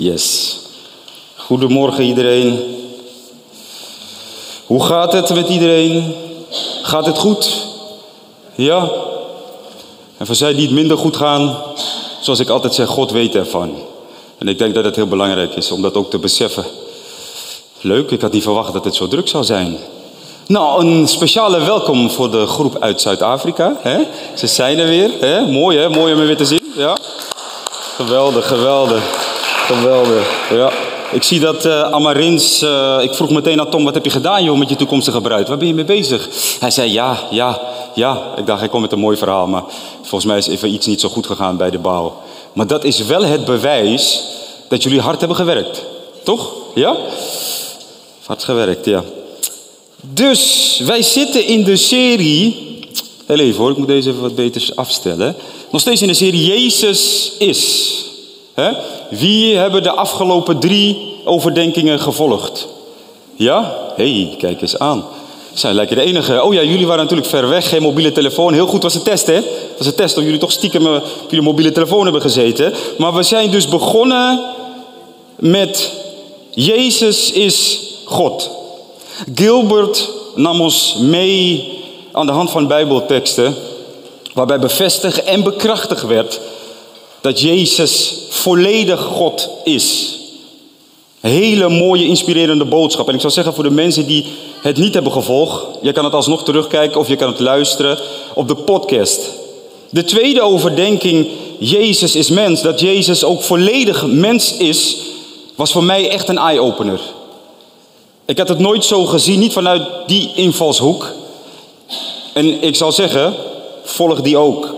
Yes. Goedemorgen iedereen. Hoe gaat het met iedereen? Gaat het goed? Ja? En voor zij die het minder goed gaan, zoals ik altijd zeg, God weet ervan. En ik denk dat het heel belangrijk is om dat ook te beseffen. Leuk, ik had niet verwacht dat het zo druk zou zijn. Nou, een speciale welkom voor de groep uit Zuid-Afrika. Ze zijn er weer. Hè? Mooi hè, mooi om er weer te zien. Ja? Geweldig, geweldig, geweldig. Ja. Ik zie dat uh, Amarins, uh, ik vroeg meteen aan Tom, wat heb je gedaan joh met je toekomstige bruid? Waar ben je mee bezig? Hij zei ja, ja, ja. Ik dacht, hij komt met een mooi verhaal, maar volgens mij is even iets niet zo goed gegaan bij de bouw. Maar dat is wel het bewijs dat jullie hard hebben gewerkt. Toch? Ja? Hard gewerkt, ja. Dus wij zitten in de serie. Heel even hoor, ik moet deze even wat beter afstellen. Nog steeds in de serie Jezus is. Wie hebben de afgelopen drie overdenkingen gevolgd? Ja? Hey, kijk eens aan. Zijn lijken de enige. Oh ja, jullie waren natuurlijk ver weg, geen mobiele telefoon. Heel goed was het test, hè? Was een test of jullie toch stiekem op jullie mobiele telefoon hebben gezeten. Maar we zijn dus begonnen met Jezus is God. Gilbert nam ons mee aan de hand van Bijbelteksten, waarbij bevestigd en bekrachtigd werd dat Jezus volledig God is. Hele mooie, inspirerende boodschap. En ik zou zeggen voor de mensen die het niet hebben gevolgd, je kan het alsnog terugkijken of je kan het luisteren op de podcast. De tweede overdenking, Jezus is mens, dat Jezus ook volledig mens is, was voor mij echt een eye-opener. Ik had het nooit zo gezien, niet vanuit die invalshoek. En ik zal zeggen, volg die ook.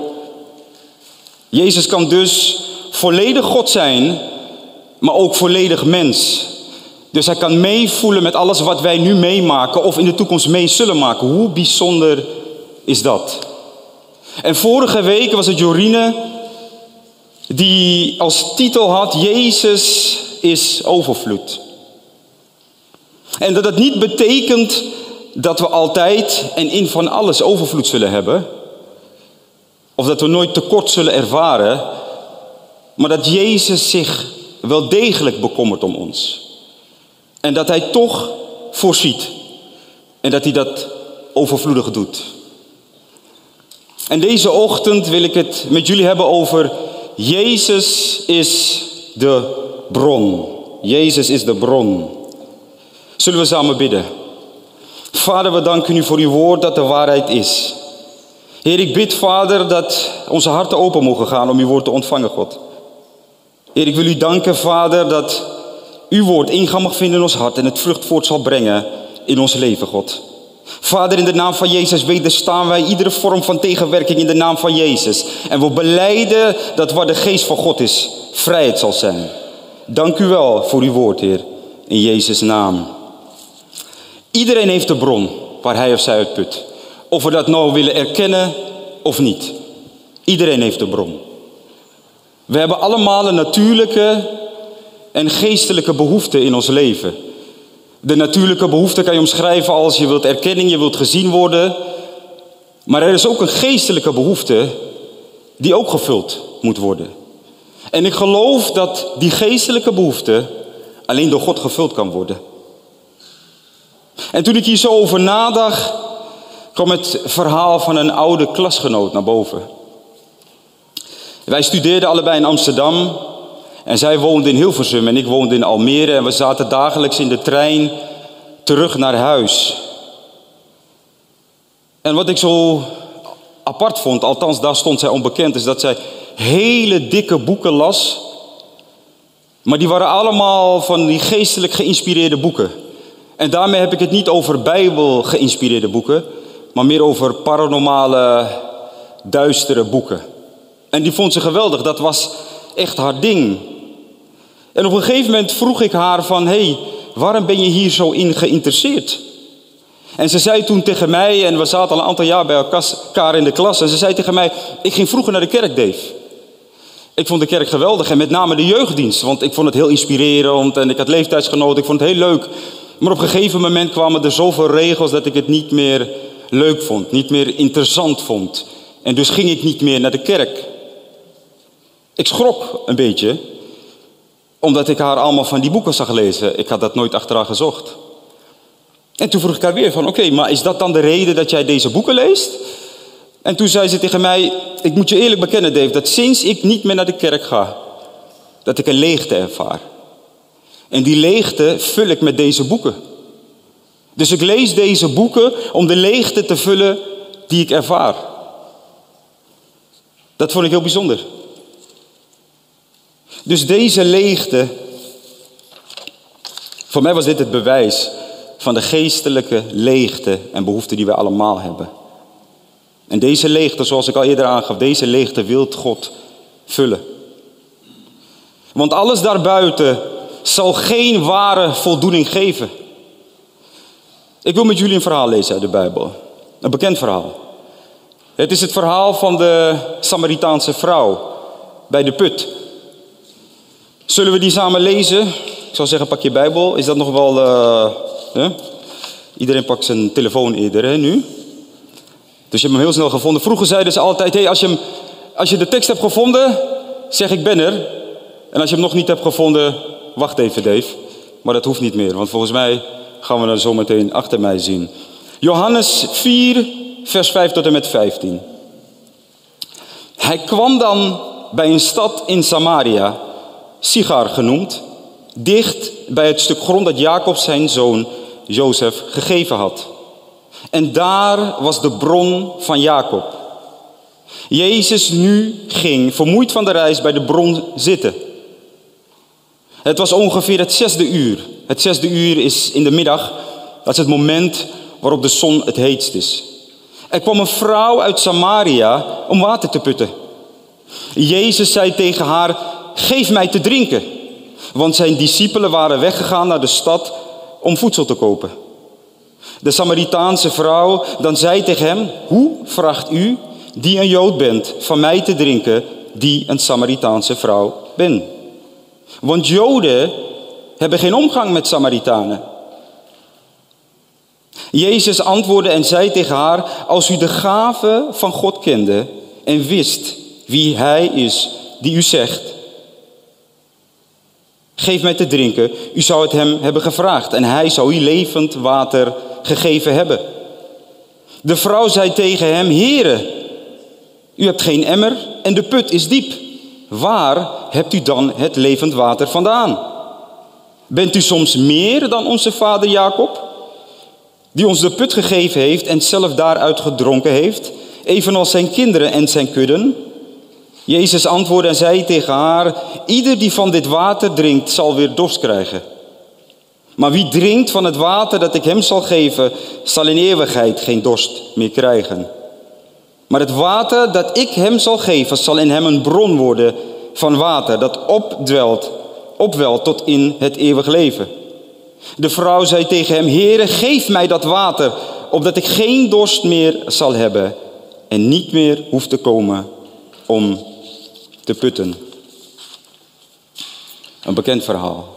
Jezus kan dus volledig God zijn, maar ook volledig mens. Dus hij kan meevoelen met alles wat wij nu meemaken of in de toekomst mee zullen maken. Hoe bijzonder is dat? En vorige week was het Jorine die als titel had: Jezus is overvloed. En dat het niet betekent dat we altijd en in van alles overvloed zullen hebben. Of dat we nooit tekort zullen ervaren. Maar dat Jezus zich wel degelijk bekommert om ons. En dat Hij toch voorziet. En dat Hij dat overvloedig doet. En deze ochtend wil ik het met jullie hebben over Jezus is de bron. Jezus is de bron. Zullen we samen bidden? Vader, we danken u voor uw woord dat de waarheid is. Heer, ik bid, Vader, dat onze harten open mogen gaan om uw woord te ontvangen, God. Heer, ik wil u danken, Vader, dat uw woord ingang mag vinden in ons hart en het vrucht voort zal brengen in ons leven, God. Vader, in de naam van Jezus wederstaan wij iedere vorm van tegenwerking in de naam van Jezus. En we beleiden dat waar de geest van God is, vrijheid zal zijn. Dank u wel voor uw woord, Heer. In Jezus' naam. Iedereen heeft de bron waar hij of zij uit put. Of we dat nou willen erkennen of niet. Iedereen heeft de bron. We hebben allemaal een natuurlijke en geestelijke behoefte in ons leven. De natuurlijke behoefte kan je omschrijven als je wilt erkenning, je wilt gezien worden. Maar er is ook een geestelijke behoefte die ook gevuld moet worden. En ik geloof dat die geestelijke behoefte alleen door God gevuld kan worden. En toen ik hier zo over nadacht, kwam het verhaal van een oude klasgenoot naar boven. Wij studeerden allebei in Amsterdam en zij woonde in Hilversum en ik woonde in Almere en we zaten dagelijks in de trein terug naar huis. En wat ik zo apart vond, althans daar stond zij onbekend, is dat zij hele dikke boeken las. Maar die waren allemaal van die geestelijk geïnspireerde boeken. En daarmee heb ik het niet over Bijbel geïnspireerde boeken, maar meer over paranormale, duistere boeken. En die vond ze geweldig, dat was echt haar ding. En op een gegeven moment vroeg ik haar van, hé, hey, waarom ben je hier zo in geïnteresseerd? En ze zei toen tegen mij, en we zaten al een aantal jaar bij elkaar in de klas, en ze zei tegen mij, ik ging vroeger naar de kerk, Dave. Ik vond de kerk geweldig en met name de jeugddienst, want ik vond het heel inspirerend en ik had leeftijdsgenoten, ik vond het heel leuk. Maar op een gegeven moment kwamen er zoveel regels dat ik het niet meer leuk vond, niet meer interessant vond. En dus ging ik niet meer naar de kerk. Ik schrok een beetje. Omdat ik haar allemaal van die boeken zag lezen. Ik had dat nooit achteraan gezocht. En toen vroeg ik haar weer van, oké, maar is dat dan de reden dat jij deze boeken leest? En toen zei ze tegen mij, ik moet je eerlijk bekennen Dave, dat sinds ik niet meer naar de kerk ga, dat ik een leegte ervaar. En die leegte vul ik met deze boeken. Dus ik lees deze boeken om de leegte te vullen die ik ervaar. Dat vond ik heel bijzonder. Dus deze leegte, voor mij was dit het bewijs van de geestelijke leegte en behoefte die we allemaal hebben. En deze leegte, zoals ik al eerder aangaf, deze leegte wil God vullen. Want alles daarbuiten zal geen ware voldoening geven. Ik wil met jullie een verhaal lezen uit de Bijbel. Een bekend verhaal. Het is het verhaal van de Samaritaanse vrouw bij de put. Zullen we die samen lezen? Ik zou zeggen, pak je Bijbel. Is dat nog wel. Uh, Iedereen pakt zijn telefoon eerder hè, nu. Dus je hebt hem heel snel gevonden. Vroeger zeiden ze altijd: hey, als, je als je de tekst hebt gevonden, zeg ik ben er. En als je hem nog niet hebt gevonden, wacht even, Dave. Maar dat hoeft niet meer, want volgens mij gaan we dat zo meteen achter mij zien. Johannes 4, vers 5 tot en met 15. Hij kwam dan bij een stad in Samaria, Sigar genoemd, dicht bij het stuk grond dat Jacob zijn zoon Jozef gegeven had. En daar was de bron van Jacob. Jezus nu ging, vermoeid van de reis, bij de bron zitten. Het was ongeveer het zesde uur. Het zesde uur is in de middag. Dat is het moment waarop de zon het heetst is. Er kwam een vrouw uit Samaria om water te putten. Jezus zei tegen haar: Geef mij te drinken. Want zijn discipelen waren weggegaan naar de stad om voedsel te kopen. De Samaritaanse vrouw dan zei tegen hem: Hoe vraagt u, die een Jood bent, van mij te drinken, die een Samaritaanse vrouw ben? Want Joden hebben geen omgang met Samaritanen. Jezus antwoordde en zei tegen haar: Als u de gave van God kende en wist wie Hij is die u zegt, geef mij te drinken, u zou het hem hebben gevraagd en hij zou u levend water gegeven hebben. De vrouw zei tegen hem: Heere, u hebt geen emmer en de put is diep. Waar hebt u dan het levend water vandaan? Bent u soms meer dan onze vader Jacob, die ons de put gegeven heeft en zelf daaruit gedronken heeft, evenals zijn kinderen en zijn kudden? Jezus antwoordde en zei tegen haar: Ieder die van dit water drinkt, zal weer dorst krijgen. Maar wie drinkt van het water dat ik hem zal geven, zal in eeuwigheid geen dorst meer krijgen. Maar het water dat ik hem zal geven, zal in hem een bron worden van water dat opdwelt, opwelt tot in het eeuwig leven. De vrouw zei tegen hem, Heere, geef mij dat water, opdat ik geen dorst meer zal hebben en niet meer hoef te komen om te putten. Een bekend verhaal.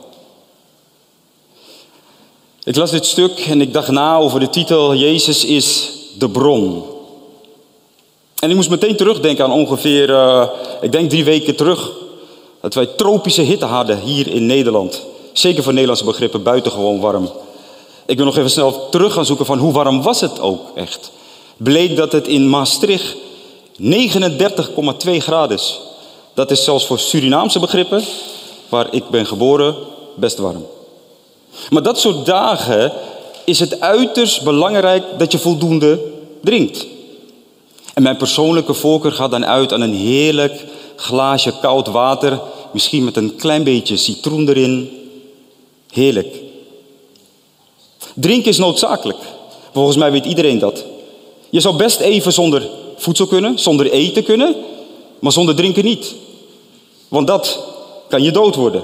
Ik las dit stuk en ik dacht na over de titel Jezus is de bron. En ik moest meteen terugdenken aan ongeveer, uh, ik denk drie weken terug, dat wij tropische hitte hadden hier in Nederland. Zeker voor Nederlandse begrippen buitengewoon warm. Ik ben nog even snel terug gaan zoeken van hoe warm was het ook echt. Bleek dat het in Maastricht 39,2 graden is. Dat is zelfs voor Surinaamse begrippen, waar ik ben geboren, best warm. Maar dat soort dagen is het uiterst belangrijk dat je voldoende drinkt. En mijn persoonlijke voorkeur gaat dan uit aan een heerlijk glaasje koud water, misschien met een klein beetje citroen erin. Heerlijk. Drinken is noodzakelijk. Volgens mij weet iedereen dat. Je zou best even zonder voedsel kunnen, zonder eten kunnen, maar zonder drinken niet. Want dat kan je dood worden.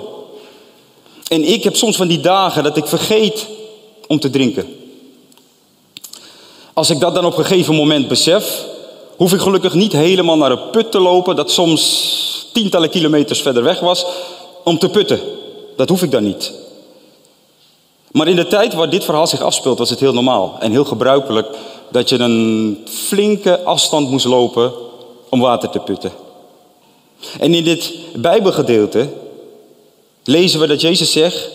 En ik heb soms van die dagen dat ik vergeet om te drinken. Als ik dat dan op een gegeven moment besef, hoef ik gelukkig niet helemaal naar een put te lopen, dat soms tientallen kilometers verder weg was, om te putten. Dat hoef ik dan niet. Maar in de tijd waar dit verhaal zich afspeelt, was het heel normaal en heel gebruikelijk dat je een flinke afstand moest lopen om water te putten. En in dit Bijbelgedeelte lezen we dat Jezus zegt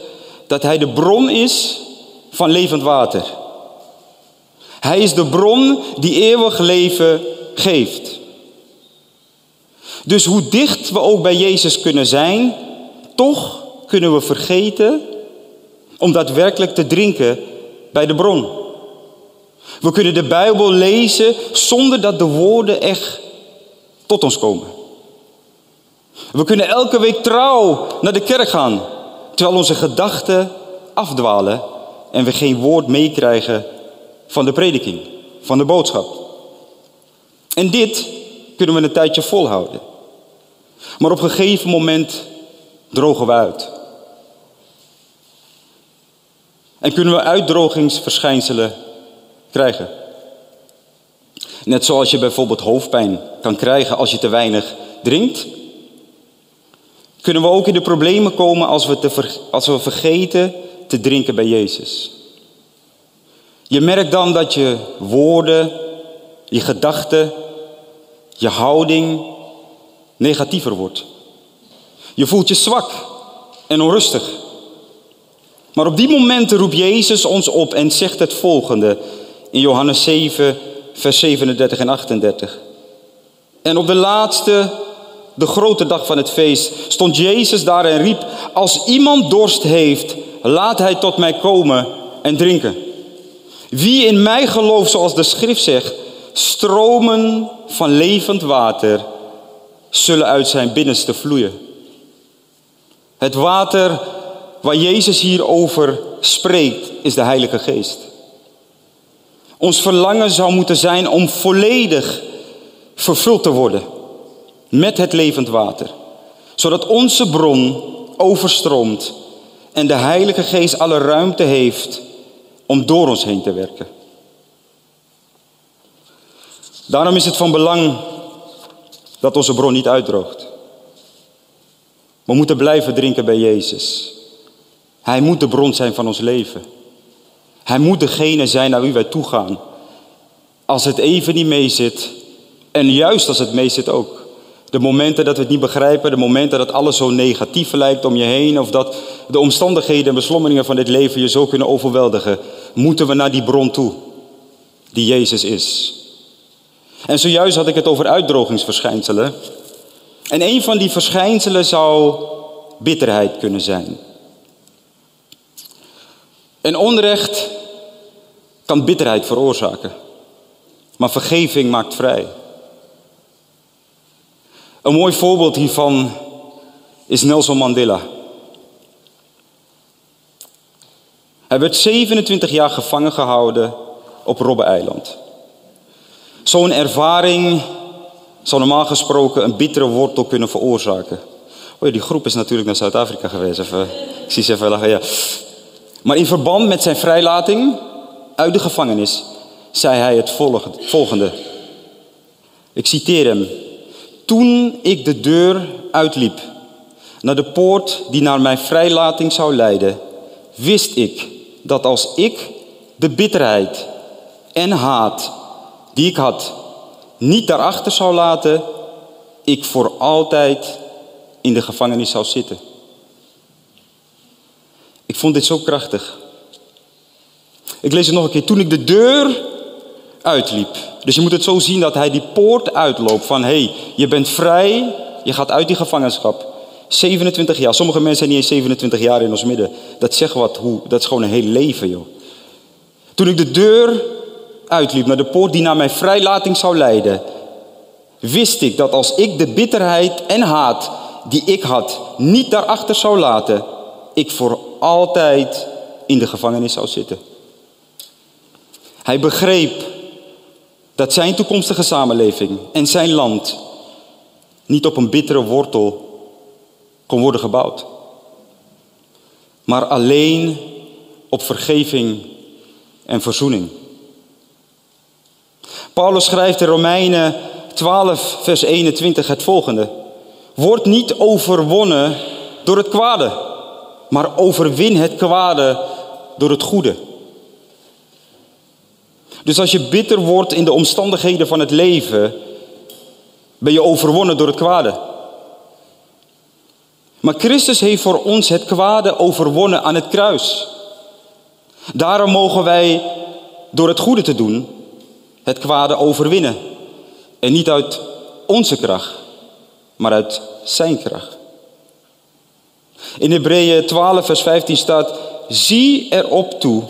dat hij de bron is van levend water. Hij is de bron die eeuwig leven geeft. Dus hoe dicht we ook bij Jezus kunnen zijn, toch kunnen we vergeten om daadwerkelijk te drinken bij de bron. We kunnen de Bijbel lezen zonder dat de woorden echt tot ons komen. We kunnen elke week trouw naar de kerk gaan, terwijl onze gedachten afdwalen en we geen woord meekrijgen van de prediking, van de boodschap. En dit kunnen we een tijdje volhouden. Maar op een gegeven moment drogen we uit. En kunnen we uitdrogingsverschijnselen krijgen. Net zoals je bijvoorbeeld hoofdpijn kan krijgen als je te weinig drinkt. Kunnen we ook in de problemen komen als we, te als we vergeten te drinken bij Jezus. Je merkt dan dat je woorden, je gedachten, je houding negatiever wordt. Je voelt je zwak en onrustig. Maar op die momenten roept Jezus ons op en zegt het volgende in Johannes 7, vers 37 en 38. En op de laatste, de grote dag van het feest, stond Jezus daar en riep, als iemand dorst heeft, laat hij tot mij komen en drinken. Wie in mij gelooft, zoals de schrift zegt, stromen van levend water zullen uit zijn binnenste vloeien. Het water waar Jezus hier over spreekt, is de Heilige Geest. Ons verlangen zou moeten zijn om volledig vervuld te worden met het levend water, zodat onze bron overstroomt en de Heilige Geest alle ruimte heeft om door ons heen te werken. Daarom is het van belang dat onze bron niet uitdroogt. We moeten blijven drinken bij Jezus. Hij moet de bron zijn van ons leven. Hij moet degene zijn naar wie wij toegaan. Als het even niet meezit, en juist als het meezit ook. De momenten dat we het niet begrijpen, de momenten dat alles zo negatief lijkt om je heen, of dat de omstandigheden en beslommeringen van dit leven je zo kunnen overweldigen, moeten we naar die bron toe, die Jezus is. En zojuist had ik het over uitdrogingsverschijnselen. En een van die verschijnselen zou bitterheid kunnen zijn. En onrecht kan bitterheid veroorzaken. Maar vergeving maakt vrij. Een mooi voorbeeld hiervan is Nelson Mandela. Hij werd 27 jaar gevangen gehouden op Robben-eiland. Zo'n ervaring zou normaal gesproken een bittere wortel kunnen veroorzaken. Oh die groep is natuurlijk naar Zuid-Afrika geweest. Even, ik zie even. Ja. Maar in verband met zijn vrijlating uit de gevangenis zei hij het volgende. Ik citeer hem. Toen ik de deur uitliep naar de poort die naar mijn vrijlating zou leiden, wist ik dat als ik de bitterheid en haat die ik had niet daarachter zou laten, ik voor altijd in de gevangenis zou zitten. Ik vond dit zo krachtig. Ik lees het nog een keer. Toen ik de deur uitliep. Dus je moet het zo zien dat hij die poort uitloopt van hé, hey, je bent vrij, je gaat uit die gevangenschap. 27 jaar. Sommige mensen zijn niet eens 27 jaar in ons midden. Dat zegt wat, hoe, dat is gewoon een heel leven, joh. Toen ik de deur uitliep naar de poort die naar mijn vrijlating zou leiden, wist ik dat als ik de bitterheid en haat die ik had niet daarachter zou laten, ik voor altijd in de gevangenis zou zitten. Hij begreep dat zijn toekomstige samenleving en zijn land niet op een bittere wortel kon worden gebouwd, maar alleen op vergeving en verzoening. Paulus schrijft in Romeinen 12, vers 21 het volgende. Word niet overwonnen door het kwade, maar overwin het kwade door het goede. Dus als je bitter wordt in de omstandigheden van het leven, ben je overwonnen door het kwade. Maar Christus heeft voor ons het kwade overwonnen aan het kruis. Daarom mogen wij door het goede te doen het kwade overwinnen. En niet uit onze kracht, maar uit zijn kracht. In Hebreeën 12, vers 15 staat: Zie erop toe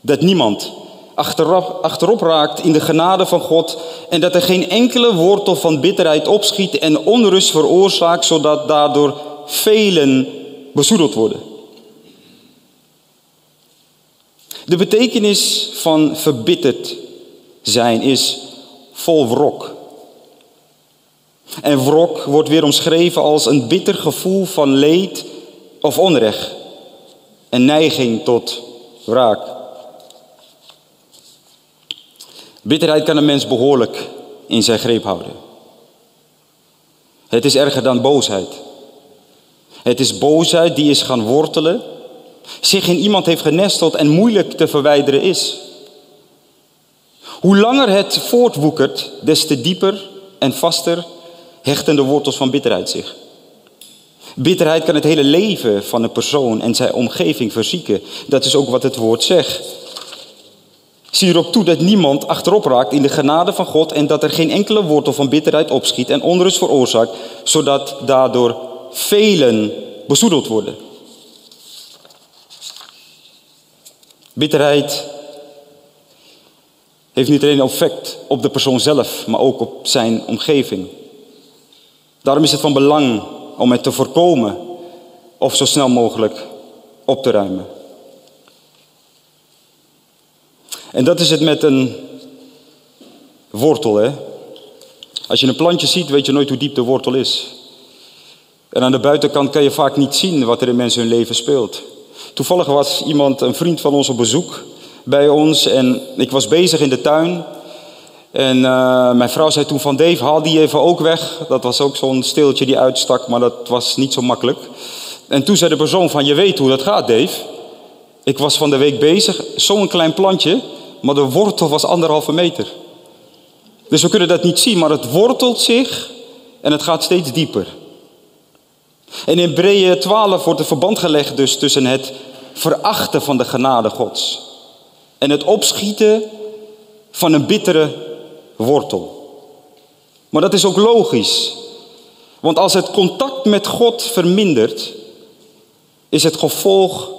dat niemand achterop, achterop raakt in de genade van God en dat er geen enkele wortel van bitterheid opschiet en onrust veroorzaakt, zodat daardoor velen bezoedeld worden. De betekenis van verbitterd zijn is vol wrok. En wrok wordt weer omschreven als een bitter gevoel van leed of onrecht. Een neiging tot wraak. Bitterheid kan een mens behoorlijk in zijn greep houden. Het is erger dan boosheid. Het is boosheid die is gaan wortelen, zich in iemand heeft genesteld en moeilijk te verwijderen is. Hoe langer het voortwoekert, des te dieper en vaster hechten de wortels van bitterheid zich. Bitterheid kan het hele leven van een persoon en zijn omgeving verzieken. Dat is ook wat het woord zegt. Zie erop toe dat niemand achterop raakt in de genade van God en dat er geen enkele wortel van bitterheid opschiet en onrust veroorzaakt, zodat daardoor velen bezoedeld worden. Bitterheid heeft niet alleen effect op de persoon zelf, maar ook op zijn omgeving. Daarom is het van belang om het te voorkomen of zo snel mogelijk op te ruimen. En dat is het met een wortel. Hè? Als je een plantje ziet, weet je nooit hoe diep de wortel is. En aan de buitenkant kan je vaak niet zien wat er in mensen hun leven speelt. Toevallig was iemand, een vriend van ons op bezoek bij ons en ik was bezig in de tuin. En uh, mijn vrouw zei toen van Dave, haal die even ook weg. Dat was ook zo'n steeltje die uitstak, maar dat was niet zo makkelijk. En toen zei de persoon van, je weet hoe dat gaat Dave. Ik was van de week bezig, zo'n klein plantje, maar de wortel was anderhalve meter. Dus we kunnen dat niet zien, maar het wortelt zich en het gaat steeds dieper. En in Hebreeën 12 wordt het verband gelegd dus tussen het verachten van de genade Gods en het opschieten van een bittere wortel. Maar dat is ook logisch. Want als het contact met God vermindert, is het gevolg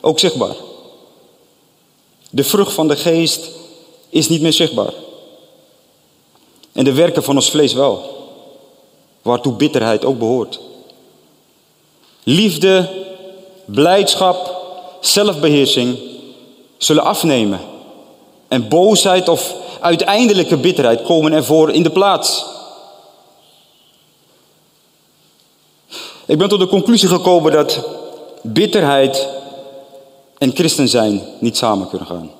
ook zichtbaar. De vrucht van de geest is niet meer zichtbaar. En de werken van ons vlees wel, waartoe bitterheid ook behoort. Liefde, blijdschap, zelfbeheersing zullen afnemen. En boosheid of uiteindelijke bitterheid komen ervoor in de plaats. Ik ben tot de conclusie gekomen dat bitterheid en christen zijn niet samen kunnen gaan.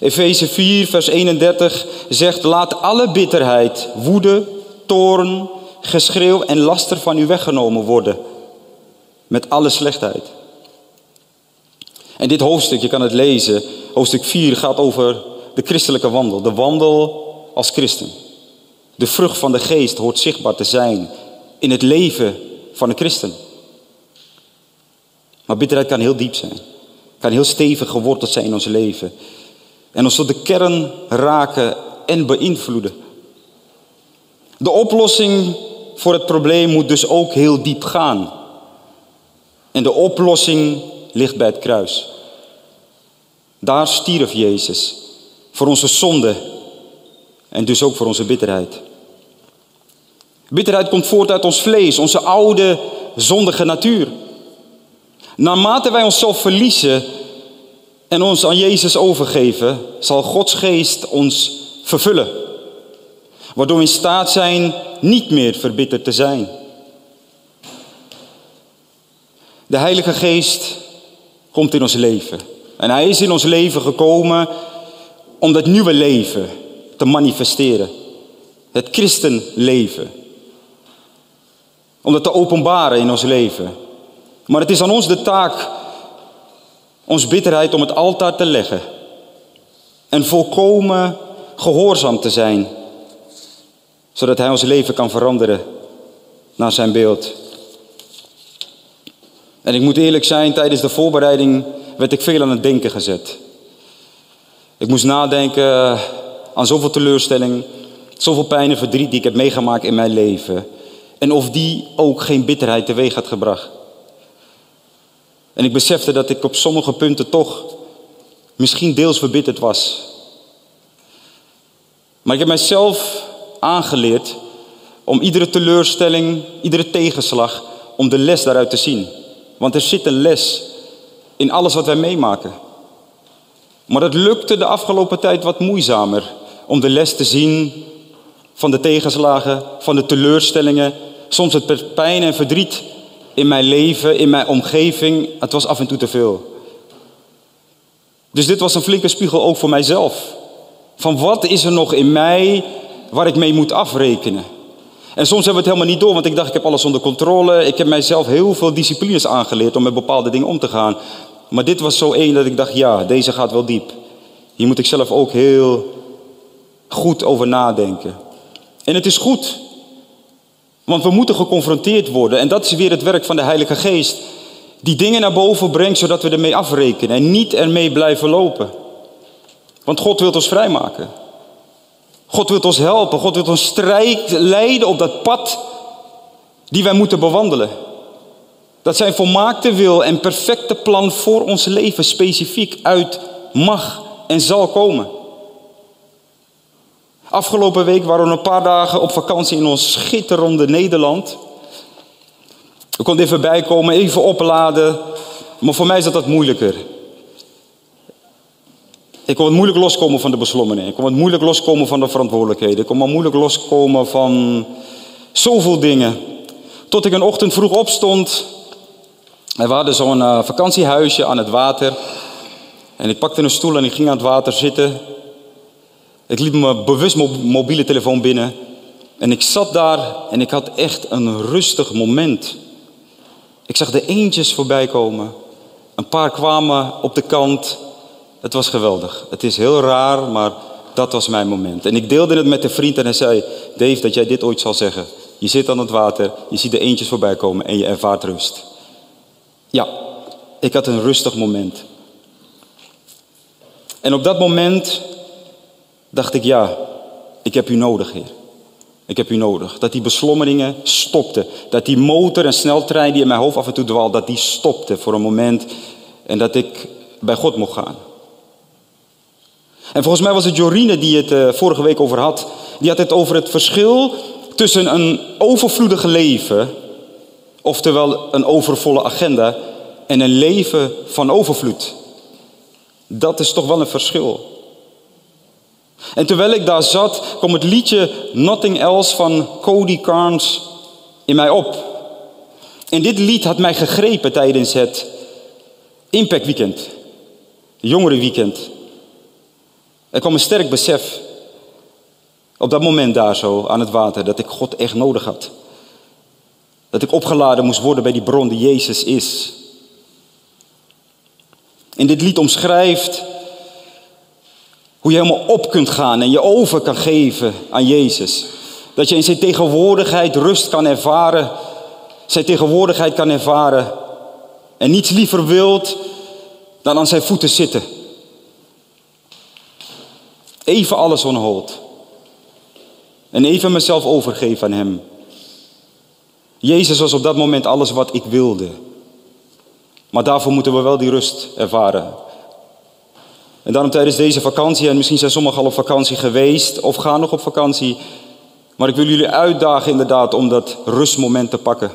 Efeze 4, vers 31 zegt: Laat alle bitterheid, woede, toorn, geschreeuw en laster van u weggenomen worden. Met alle slechtheid. En dit hoofdstuk, je kan het lezen, hoofdstuk 4 gaat over de christelijke wandel. De wandel als christen. De vrucht van de geest hoort zichtbaar te zijn in het leven van een christen. Maar bitterheid kan heel diep zijn. Kan heel stevig geworteld zijn in ons leven. En ons tot de kern raken en beïnvloeden. De oplossing voor het probleem moet dus ook heel diep gaan. En de oplossing ligt bij het kruis. Daar stierf Jezus voor onze zonde en dus ook voor onze bitterheid. Bitterheid komt voort uit ons vlees, onze oude zondige natuur. Naarmate wij onszelf verliezen en ons aan Jezus overgeven, zal Gods geest ons vervullen. Waardoor we in staat zijn niet meer verbitterd te zijn. De Heilige Geest komt in ons leven. En Hij is in ons leven gekomen om dat nieuwe leven te manifesteren. Het christenleven. Om dat te openbaren in ons leven. Maar het is aan ons de taak, ons bitterheid om het altaar te leggen. En volkomen gehoorzaam te zijn. Zodat Hij ons leven kan veranderen naar zijn beeld. En ik moet eerlijk zijn, tijdens de voorbereiding werd ik veel aan het denken gezet. Ik moest nadenken aan zoveel teleurstelling, zoveel pijn en verdriet die ik heb meegemaakt in mijn leven. En of die ook geen bitterheid teweeg had gebracht. En ik besefte dat ik op sommige punten toch misschien deels verbitterd was. Maar ik heb mijzelf aangeleerd om iedere teleurstelling, iedere tegenslag, om de les daaruit te zien. Want er zit een les in alles wat wij meemaken. Maar dat lukte de afgelopen tijd wat moeizamer om de les te zien van de tegenslagen, van de teleurstellingen, soms het pijn en verdriet in mijn leven, in mijn omgeving. Het was af en toe te veel. Dus dit was een flinke spiegel ook voor mijzelf. Van wat is er nog in mij waar ik mee moet afrekenen? En soms hebben we het helemaal niet door, want ik dacht ik heb alles onder controle. Ik heb mijzelf heel veel disciplines aangeleerd om met bepaalde dingen om te gaan. Maar dit was zo één dat ik dacht, ja, deze gaat wel diep. Hier moet ik zelf ook heel goed over nadenken. En het is goed, want we moeten geconfronteerd worden. En dat is weer het werk van de Heilige Geest. Die dingen naar boven brengt, zodat we ermee afrekenen en niet ermee blijven lopen. Want God wil ons vrijmaken. God wil ons helpen. God wil ons strijd leiden op dat pad die wij moeten bewandelen. Dat zijn volmaakte wil en perfecte plan voor ons leven specifiek uit mag en zal komen. Afgelopen week waren we een paar dagen op vakantie in ons schitterende Nederland. We konden even bijkomen, even opladen. Maar voor mij is dat wat moeilijker. Ik kon wat moeilijk loskomen van de beslommering. Ik kon wat moeilijk loskomen van de verantwoordelijkheden. Ik kon wat moeilijk loskomen van zoveel dingen. Tot ik een ochtend vroeg opstond. En we hadden zo'n uh, vakantiehuisje aan het water. En ik pakte een stoel en ik ging aan het water zitten. Ik liep mijn bewust mobiele telefoon binnen. En ik zat daar en ik had echt een rustig moment. Ik zag de eendjes voorbij komen. Een paar kwamen op de kant. Het was geweldig. Het is heel raar, maar dat was mijn moment. En ik deelde het met een vriend en hij zei: Dave, dat jij dit ooit zal zeggen. Je zit aan het water, je ziet de eendjes voorbij komen en je ervaart rust. Ja, ik had een rustig moment. En op dat moment dacht ik: Ja, ik heb u nodig, Heer. Ik heb u nodig. Dat die beslommeringen stopten. Dat die motor en sneltrein die in mijn hoofd af en toe dwaalde, dat die stopte voor een moment. En dat ik bij God mocht gaan. En volgens mij was het Jorine die het uh, vorige week over had. Die had het over het verschil tussen een overvloedige leven, oftewel een overvolle agenda, en een leven van overvloed. Dat is toch wel een verschil. En terwijl ik daar zat, kwam het liedje Nothing Else van Cody Carnes in mij op. En dit lied had mij gegrepen tijdens het Impact Weekend, jongerenweekend. Er kwam een sterk besef op dat moment daar zo aan het water dat ik God echt nodig had. Dat ik opgeladen moest worden bij die bron die Jezus is. In dit lied omschrijft hoe je helemaal op kunt gaan en je over kan geven aan Jezus. Dat je in zijn tegenwoordigheid rust kan ervaren, zijn tegenwoordigheid kan ervaren en niets liever wilt dan aan zijn voeten zitten. Even alles onhold. En even mezelf overgeven aan Hem. Jezus was op dat moment alles wat ik wilde. Maar daarvoor moeten we wel die rust ervaren. En daarom tijdens deze vakantie, en misschien zijn sommigen al op vakantie geweest of gaan nog op vakantie. Maar ik wil jullie uitdagen inderdaad om dat rustmoment te pakken.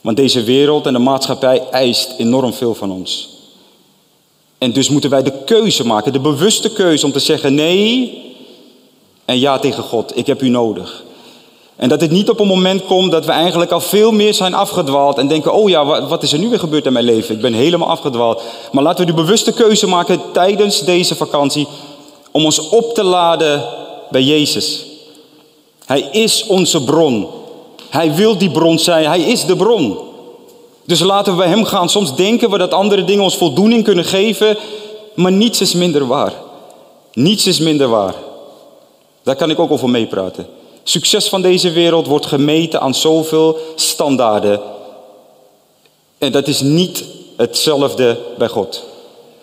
Want deze wereld en de maatschappij eist enorm veel van ons. En dus moeten wij de keuze maken, de bewuste keuze om te zeggen nee en ja tegen God. Ik heb u nodig. En dat het niet op een moment komt dat we eigenlijk al veel meer zijn afgedwaald en denken, oh ja, wat is er nu weer gebeurd in mijn leven? Ik ben helemaal afgedwaald. Maar laten we de bewuste keuze maken tijdens deze vakantie om ons op te laden bij Jezus. Hij is onze bron. Hij wil die bron zijn. Hij is de bron. Dus laten we Hem gaan. Soms denken we dat andere dingen ons voldoening kunnen geven, maar niets is minder waar. Niets is minder waar. Daar kan ik ook over meepraten. Succes van deze wereld wordt gemeten aan zoveel standaarden. En dat is niet hetzelfde bij God.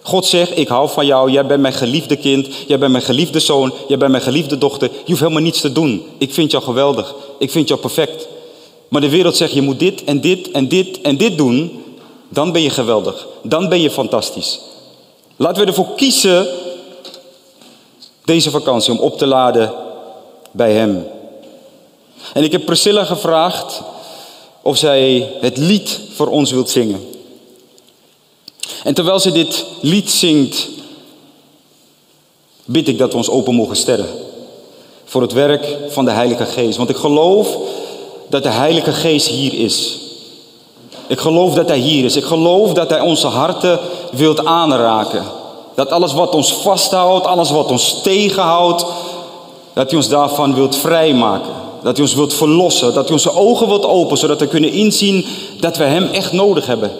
God zegt, ik hou van jou, jij bent mijn geliefde kind, jij bent mijn geliefde zoon, jij bent mijn geliefde dochter. Je hoeft helemaal niets te doen. Ik vind jou geweldig, ik vind jou perfect. Maar de wereld zegt, je moet dit en dit en dit en dit doen. Dan ben je geweldig, dan ben je fantastisch. Laten we ervoor kiezen deze vakantie om op te laden bij Hem. En ik heb Priscilla gevraagd of zij het lied voor ons wilt zingen. En terwijl ze dit lied zingt, bid ik dat we ons open mogen stellen voor het werk van de Heilige Geest. Want ik geloof dat de Heilige Geest hier is. Ik geloof dat Hij hier is. Ik geloof dat Hij onze harten wilt aanraken. Dat alles wat ons vasthoudt, alles wat ons tegenhoudt, dat Hij ons daarvan wilt vrijmaken. Dat Hij ons wilt verlossen. Dat Hij onze ogen wilt openen, zodat we kunnen inzien dat we Hem echt nodig hebben.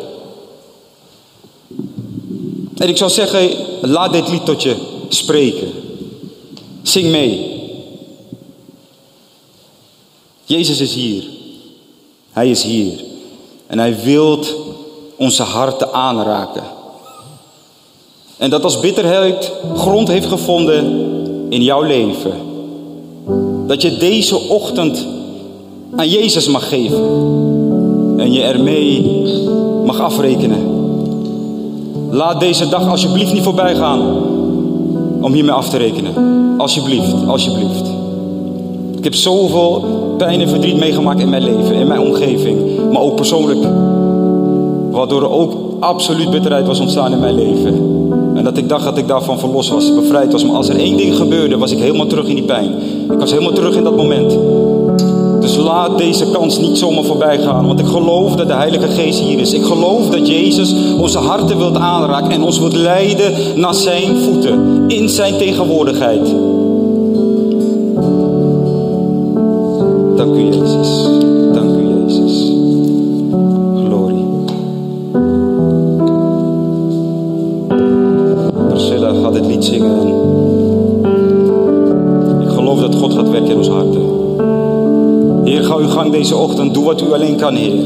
En ik zou zeggen, laat dit lied tot je spreken. Zing mee. Jezus is hier. Hij is hier. En hij wil onze harten aanraken. En dat als bitterheid grond heeft gevonden in jouw leven. Dat je deze ochtend aan Jezus mag geven. En je ermee mag afrekenen. Laat deze dag alsjeblieft niet voorbij gaan om hiermee af te rekenen. Alsjeblieft, alsjeblieft. Ik heb zoveel pijn en verdriet meegemaakt in mijn leven, in mijn omgeving, maar ook persoonlijk. Waardoor er ook absoluut bitterheid was ontstaan in mijn leven. En dat ik dacht dat ik daarvan verlost was, bevrijd was. Maar als er één ding gebeurde, was ik helemaal terug in die pijn. Ik was helemaal terug in dat moment. Dus laat deze kans niet zomaar voorbij gaan. Want ik geloof dat de Heilige Geest hier is. Ik geloof dat Jezus onze harten wilt aanraken en ons wilt leiden naar zijn voeten. In zijn tegenwoordigheid. U Jezus. Dank u Jezus. Glorie. Priscilla gaat het lied zingen. Ik geloof dat God gaat werken in ons harten. Heer, ga uw gang deze ochtend. Doe wat u alleen kan, Heer.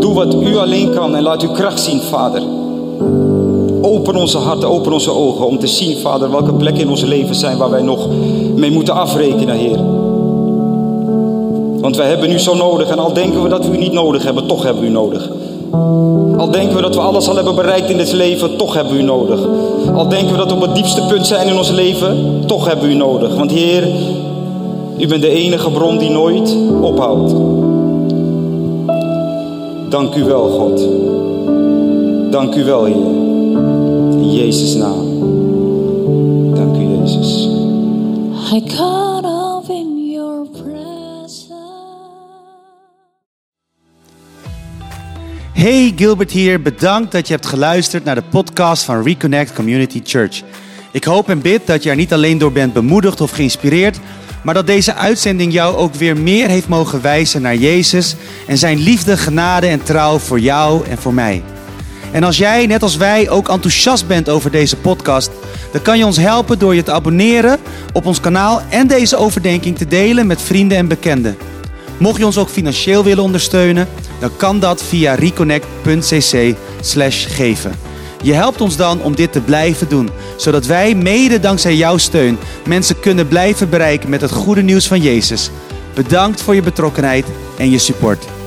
Doe wat u alleen kan en laat uw kracht zien, Vader. Open onze harten, open onze ogen om te zien, Vader, welke plekken in ons leven zijn waar wij nog mee moeten afrekenen, Heer. Want wij hebben u zo nodig en al denken we dat we u niet nodig hebben, toch hebben we u nodig. Al denken we dat we alles al hebben bereikt in dit leven, toch hebben we u nodig. Al denken we dat we op het diepste punt zijn in ons leven, toch hebben we u nodig. Want Heer, u bent de enige bron die nooit ophoudt. Dank u wel, God. Dank u wel, Heer. In Jezus' naam. Dank u, Jezus. I Hey, Gilbert hier. Bedankt dat je hebt geluisterd naar de podcast van Reconnect Community Church. Ik hoop en bid dat je er niet alleen door bent bemoedigd of geïnspireerd, maar dat deze uitzending jou ook weer meer heeft mogen wijzen naar Jezus en zijn liefde, genade en trouw voor jou en voor mij. En als jij, net als wij, ook enthousiast bent over deze podcast, dan kan je ons helpen door je te abonneren op ons kanaal en deze overdenking te delen met vrienden en bekenden. Mocht je ons ook financieel willen ondersteunen, dan kan dat via reconnect.cc geven. Je helpt ons dan om dit te blijven doen, zodat wij mede dankzij jouw steun mensen kunnen blijven bereiken met het goede nieuws van Jezus. Bedankt voor je betrokkenheid en je support.